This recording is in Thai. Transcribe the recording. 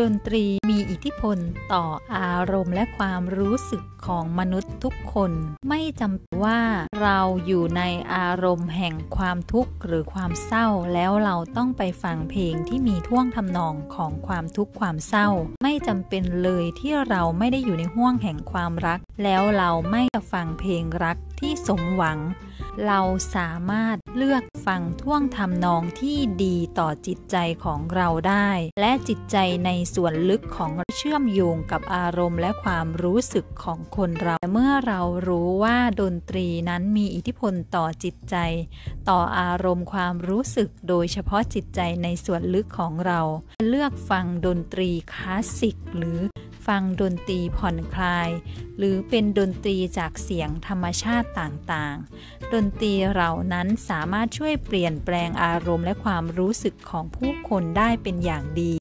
ดนตรีมีอิทธิพลต่ออารมณ์และความรู้สึกของมนุษย์ทุกคน ไม่จำเป็นว่าเราอยู่ในอารมณ์แห่งความทุกข์หรือความเศร้า แล้วเราต้องไปฟังเพลงที่มีท่วงทำนองของความทุกข์ความเศร้า ไม่จำเป็นเลยที่เราไม่ได้อยู่ในห่วงแห่งความรัก แล้วเราไม่ฟังเพลงรักที่สมหวัง เราสามารถเลือกฟังท่วงทำนองที่ดีต่อจิตใจของเราได้ และจิตใจในส่วนลึกของเชื่อมโยงกับอารมณ์และความรู้สึกของคนเราเมื่อเรารู้ว่าดนตรีนั้นมีอิทธิพลต่อจิตใจ ต่ออารมณ์ความรู้สึกโดยเฉพาะจิตใจในส่วนลึกของเรา เลือกฟังดนตรีคลาสสิกหรือ ฟังดนตรีผ่อนคลาย หรือเป็นดนตรีจากเสียงธรรมชาติต่างๆ ดนตรีเหล่านั้นสามารถช่วยเปลี่ยนแปลงอารมณ์และความรู้สึกของผู้คนได้เป็นอย่างดี